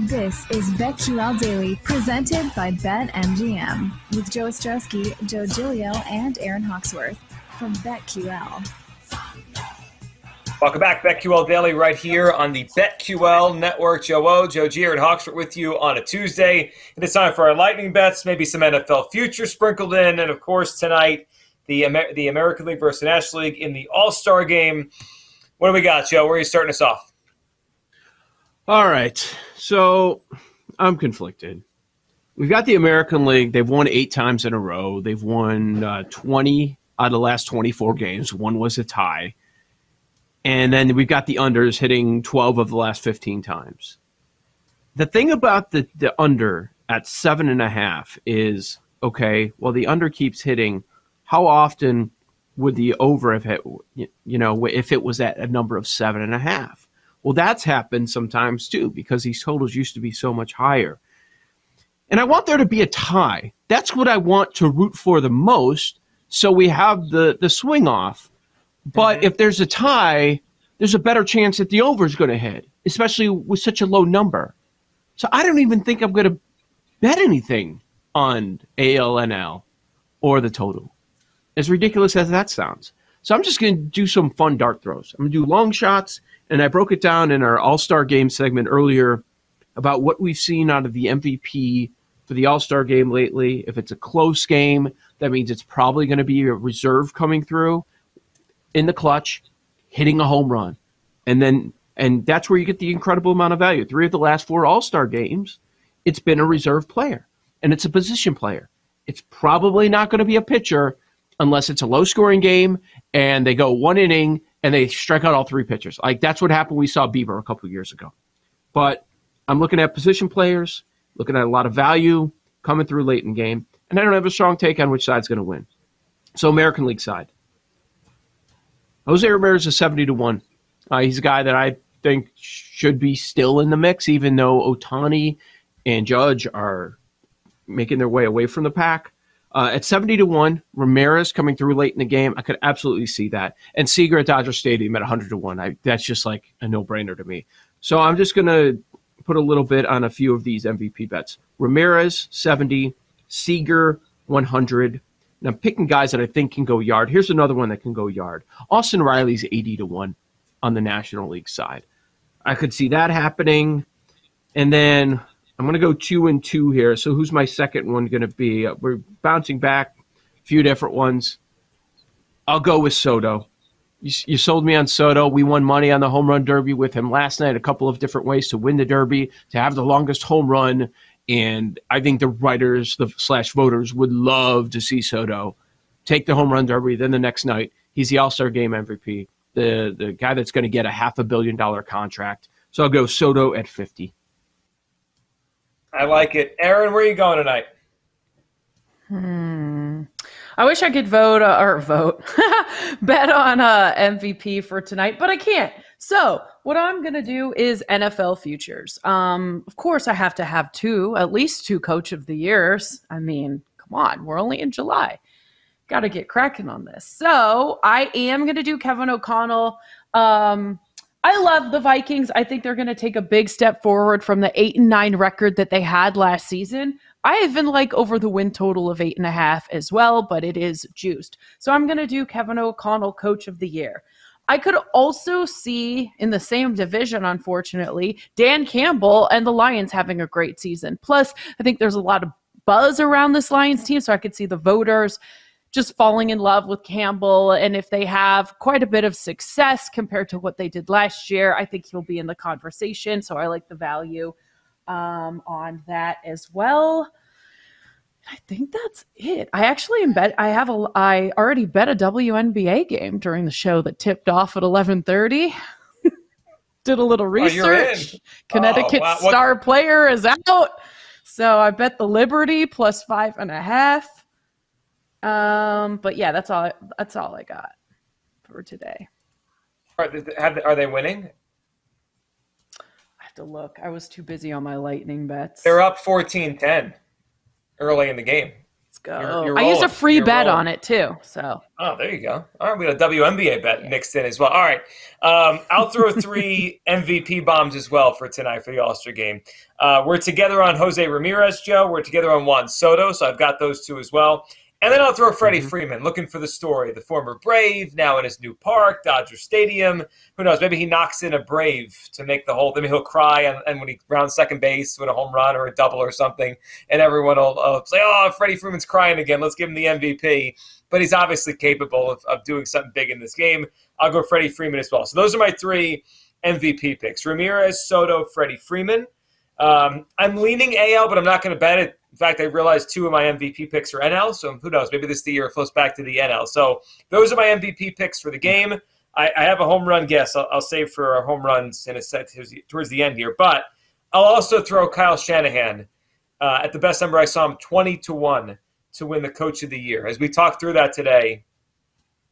This is BetQL Daily, presented by BetMGM, with Joe Ostrowski, Joe Gilio, and Aaron Hawksworth from BetQL. Welcome back, BetQL Daily, right here on the BetQL Network. Joe O, Joe G, and Hawksworth with you on a Tuesday. And it's time for our lightning bets, maybe some NFL futures sprinkled in, and of course tonight the Amer- the American League versus National League in the All Star Game. What do we got, Joe? Where are you starting us off? All right. So I'm conflicted. We've got the American League. They've won eight times in a row. They've won uh, 20 out of the last 24 games. One was a tie. And then we've got the unders hitting 12 of the last 15 times. The thing about the, the under at seven and a half is okay, well, the under keeps hitting. How often would the over have hit, you know, if it was at a number of seven and a half? Well, that's happened sometimes too because these totals used to be so much higher. And I want there to be a tie. That's what I want to root for the most. So we have the, the swing off. But mm-hmm. if there's a tie, there's a better chance that the over is going to hit, especially with such a low number. So I don't even think I'm going to bet anything on ALNL or the total. As ridiculous as that sounds. So I'm just going to do some fun dart throws. I'm going to do long shots and I broke it down in our All Star Game segment earlier about what we've seen out of the MVP for the All Star Game lately. If it's a close game, that means it's probably going to be a reserve coming through in the clutch, hitting a home run, and then and that's where you get the incredible amount of value. Three of the last four All Star games, it's been a reserve player, and it's a position player. It's probably not going to be a pitcher unless it's a low scoring game and they go one inning and they strike out all three pitchers. Like that's what happened. We saw Bieber a couple years ago. But I'm looking at position players, looking at a lot of value coming through late in game, and I don't have a strong take on which side's going to win. So American League side, Jose Ramirez is 70 to one. Uh, he's a guy that I think should be still in the mix, even though Ohtani and Judge are making their way away from the pack. Uh, at 70 to 1, Ramirez coming through late in the game, I could absolutely see that. And Seager at Dodger Stadium at 100 to 1. I, that's just like a no brainer to me. So I'm just going to put a little bit on a few of these MVP bets. Ramirez, 70, Seager, 100. And I'm picking guys that I think can go yard. Here's another one that can go yard. Austin Riley's 80 to 1 on the National League side. I could see that happening. And then I'm going to go two and two here. So who's my second one going to be? Uh, we're bouncing back a few different ones. I'll go with Soto. You, you, sold me on Soto. We won money on the home run derby with him last night. A couple of different ways to win the derby, to have the longest home run, and I think the writers, the slash voters, would love to see Soto take the home run derby. Then the next night, he's the All Star Game MVP, the the guy that's going to get a half a billion dollar contract. So I'll go Soto at fifty. I like it. Aaron, where are you going tonight? Hmm. I wish I could vote uh, or vote, bet on uh, MVP for tonight, but I can't. So what I'm gonna do is NFL futures. Um, of course, I have to have two, at least two Coach of the Years. I mean, come on, we're only in July. Got to get cracking on this. So I am gonna do Kevin O'Connell. Um, I love the Vikings. I think they're going to take a big step forward from the eight and nine record that they had last season. I even like over the win total of eight and a half as well, but it is juiced. So I'm going to do Kevin O'Connell, coach of the year. I could also see in the same division, unfortunately, Dan Campbell and the Lions having a great season. Plus, I think there's a lot of buzz around this Lions team, so I could see the voters just falling in love with Campbell. And if they have quite a bit of success compared to what they did last year, I think he'll be in the conversation. So I like the value um, on that as well. I think that's it. I actually bet I have a I already bet a WNBA game during the show that tipped off at eleven thirty. Did a little oh, research. Oh, Connecticut oh, wow. star player is out. So I bet the Liberty plus five and a half. Um, but yeah, that's all. That's all I got for today. Are they, have, are they winning? I have to look. I was too busy on my lightning bets. They're up 14-10 early in the game. go. You're- you're I used a free You're bet rolling. on it too. So Oh, there you go. All right, we got a WNBA bet mixed in as well. All right, um, I'll throw three MVP bombs as well for tonight for the All Star game. Uh, we're together on Jose Ramirez, Joe. We're together on Juan Soto, so I've got those two as well. And then I'll throw Freddie Freeman, looking for the story. The former Brave, now in his new park, Dodger Stadium. Who knows? Maybe he knocks in a Brave to make the whole. Maybe he'll cry and, and when he rounds second base with a home run or a double or something, and everyone will uh, say, "Oh, Freddie Freeman's crying again. Let's give him the MVP." But he's obviously capable of, of doing something big in this game. I'll go Freddie Freeman as well. So those are my three MVP picks: Ramirez, Soto, Freddie Freeman. Um, I'm leaning AL, but I'm not going to bet it. In fact, I realized two of my MVP picks are NL, so who knows? Maybe this is the year it flips back to the NL. So those are my MVP picks for the game. I, I have a home run guess. I'll, I'll save for our home runs in a set towards the- end here, but I'll also throw Kyle Shanahan uh, at the best number I saw him twenty to one to win the Coach of the Year. As we talked through that today,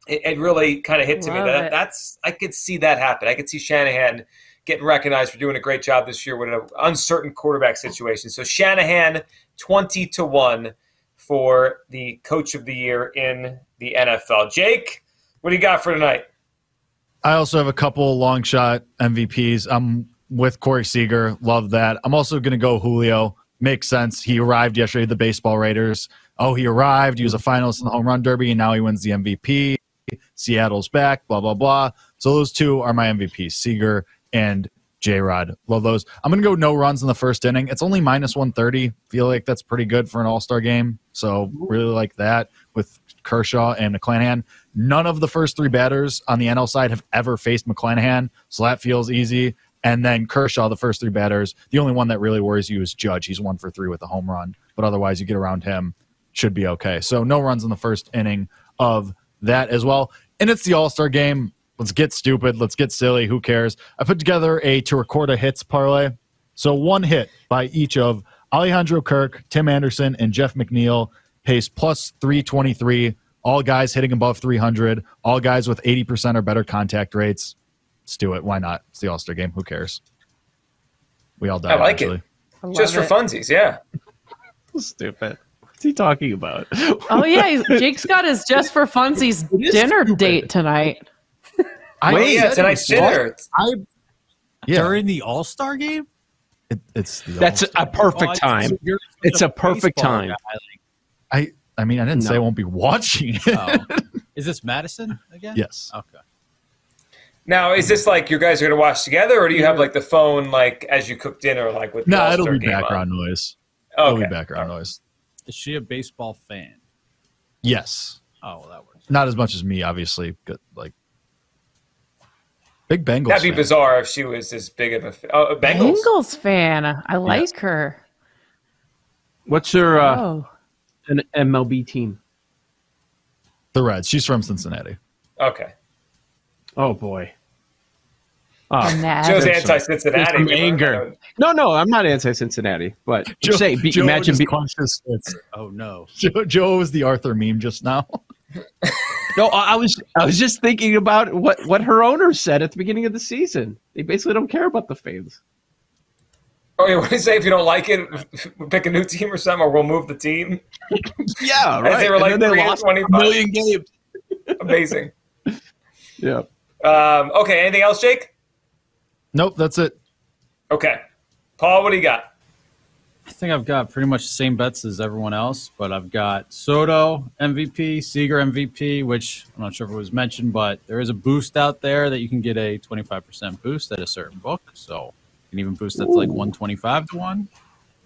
it, it really kind of hit to me that it. that's I could see that happen. I could see Shanahan getting recognized for doing a great job this year with an uncertain quarterback situation. So Shanahan twenty to one for the Coach of the Year in the NFL. Jake, what do you got for tonight? I also have a couple long shot MVPs. I'm with Corey Seager. Love that. I'm also going to go Julio. Makes sense. He arrived yesterday the Baseball Raiders. Oh, he arrived. He was a finalist in the home run derby, and now he wins the MVP. Seattle's back, blah, blah, blah. So those two are my MVPs, Seager and J Rod. Love those. I'm going to go no runs in the first inning. It's only minus 130. Feel like that's pretty good for an all star game. So really like that with Kershaw and McClanahan. None of the first three batters on the NL side have ever faced McClanahan. So that feels easy. And then Kershaw, the first three batters, the only one that really worries you is Judge. He's one for three with a home run. But otherwise, you get around him, should be okay. So no runs in the first inning of that as well. And it's the All Star game. Let's get stupid. Let's get silly. Who cares? I put together a to record a hits parlay. So one hit by each of Alejandro Kirk, Tim Anderson, and Jeff McNeil pays plus 323. All guys hitting above 300. All guys with 80% or better contact rates. Let's do it. Why not? It's the All Star game. Who cares? We all die I like it. I Just for it. funsies, yeah. Stupid. What's he talking about? Oh yeah, Jake's got his just for funsies dinner stupid. date tonight. I, Oh, Wait, yeah, tonight's dinner. I, yeah, during the All Star game. it, it's the That's All-Star. a perfect Oh, I- time. so It's a perfect time. guy, I, I mean, I didn't say I won't be watching it. oh. Is this Madison again? yes. Okay. Now, is this like you guys are going to watch together, or do you have like the phone like as you cook dinner, like with No, All-Star it'll be game on? background noise. It'll Okay. be background oh. noise. Is she a baseball fan? Yes. Oh, well, that works. Not as much as me, obviously. But like, big Bengals. That'd be fan. bizarre if she was as big of a f- oh, Bengals. Bengals fan. I like her. What's her uh, oh, an MLB team? The Reds. She's from Cincinnati. Okay, Oh boy. Oh, Nat. Joe's anti-Cincinnati. some anger. no, no, I'm not anti-Cincinnati, but Joe, say, be, Joe imagine just be, clenched his fists. Oh no. Joe, Joe was the Arthur meme just now. No, I I was I was just thinking about what what her owners said at the beginning of the season. They basically don't care about the fans. Oh, yeah, what do you say if you don't like it, pick a new team or something, or we'll move the team? Yeah, As they were like And then three and lost a million games. Amazing. Yeah. Um, okay, anything else, Jake? Nope, that's it. Okay, Paul, what do you got? I think I've got pretty much the same bets as everyone else, but I've got Soto MVP, Seager MVP, which I'm not sure if it was mentioned, but there is a boost out there that you can get a 25% boost at a certain book. So you can even boost that to like 125 to 1.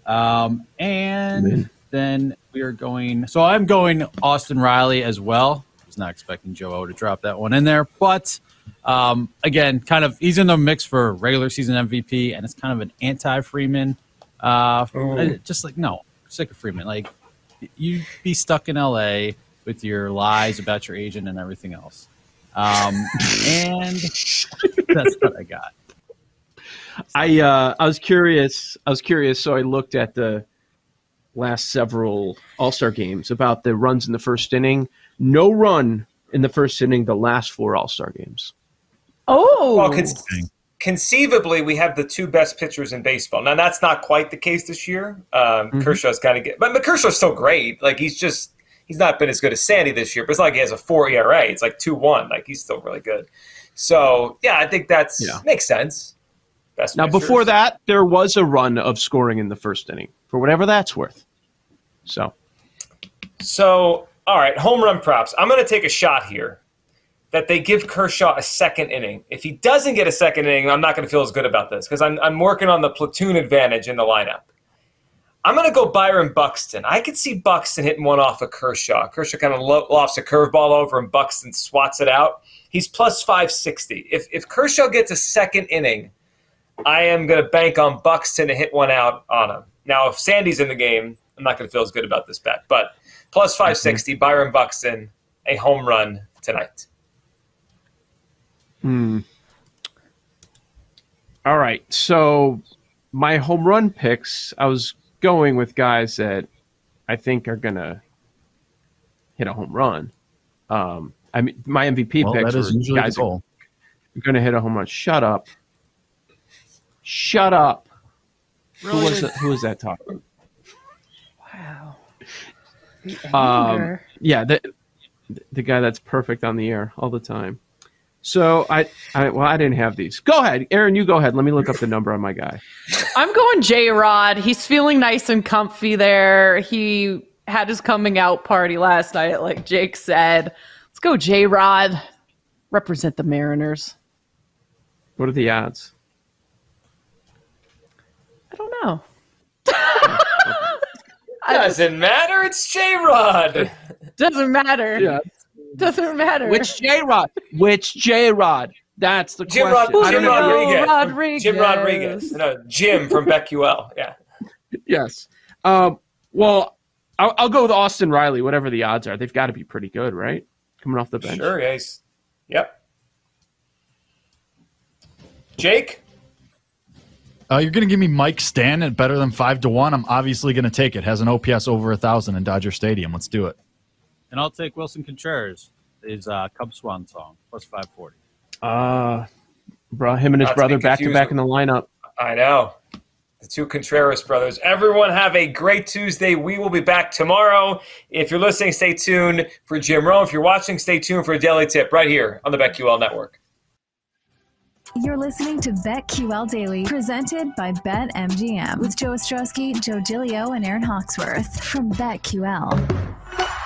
Um, and then we are going, so I'm going Austin Riley as well. I was not expecting Joe O to drop that one in there, but um, again, kind of, he's in the mix for regular season MVP, and it's kind of an anti Freeman. Uh, Ooh. Just like no, sick of Freeman. Like you'd be stuck in LA with your lies about your agent and everything else. Um, and that's what I got. I uh, I was curious. I was curious, so I looked at the last several All Star games about the runs in the first inning. No run in the first inning. The last four All Star games. oh, Well, cons- conceivably we have the two best pitchers in baseball. Now that's not quite the case this year. Um, Mhm. Kershaw's kind of get, but Kershaw's still great. Like he's just he's not been as good as Sandy this year. But it's not like he has a four ERA. It's like two one. Like he's still really good. So yeah, I think that's Yeah. makes sense. Best Now, pitchers. before that, there was a run of scoring in the first inning, for whatever that's worth. So, So, all right, home run props. I'm going to take a shot here that they give Kershaw a second inning. If he doesn't get a second inning, I'm not going to feel as good about this because I'm, I'm working on the platoon advantage in the lineup. I'm going to go Byron Buxton. I could see Buxton hitting one off of Kershaw. Kershaw kind of lo- lofts a curveball over and Buxton swats it out. He's plus 560. If, if Kershaw gets a second inning, I am going to bank on Buxton to hit one out on him. Now, if Sandy's in the game, I'm not going to feel as good about this bet. But plus 560, mm-hmm. Byron Buxton, a home run tonight. Hmm. all right. So, my home run picks, I was going with guys that I think are going to hit a home run. Um, I mean, my MVP Well, picks that is were usually the guys goal. are going to hit a home run. Shut up. Shut up. Who was that, who was that talking? Wow. Um, yeah, the the guy that's perfect on the air all the time. So I, I well, I didn't have these. Go ahead, Aaron. You go ahead. Let me look up the number on my guy. I'm going J Rod. He's feeling nice and comfy there. He had his coming out party last night, like Jake said. Let's go, J Rod. Represent the Mariners. What are the odds? I don't know. Doesn't matter. It's J Rod. Doesn't matter. Doesn't matter. Which J Rod? Which J Rod? That's the Jim, question. Rod- I Jim don't know. Rodriguez. Rodriguez. Jim Rodriguez. No, Jim from BetQL. Yeah. Yes. Um, well, I'll, I'll go with Austin Riley. Whatever the odds are, they've got to be pretty good, right? Coming off the bench. Sure, yeah. He's, yep. Jake? Uh, you're going to give me Mike Stan at better than five to one. I'm obviously going to take it. Has an OPS over a thousand in Dodger Stadium. Let's do it. And I'll take Willson Contreras. His uh, Cub Swan song plus five forty. Uh, bro, him and his Not to brother back to back in the lineup. I know. The two Contreras brothers. Everyone have a great Tuesday. We will be back tomorrow. If you're listening, stay tuned for Jim Rome. If you're watching, stay tuned for a daily tip right here on the BetQL Network. You're listening to BetQL Daily, presented by BetMGM, with Joe Ostrowski, Joe Gilio, and Aaron Hawksworth from BetQL.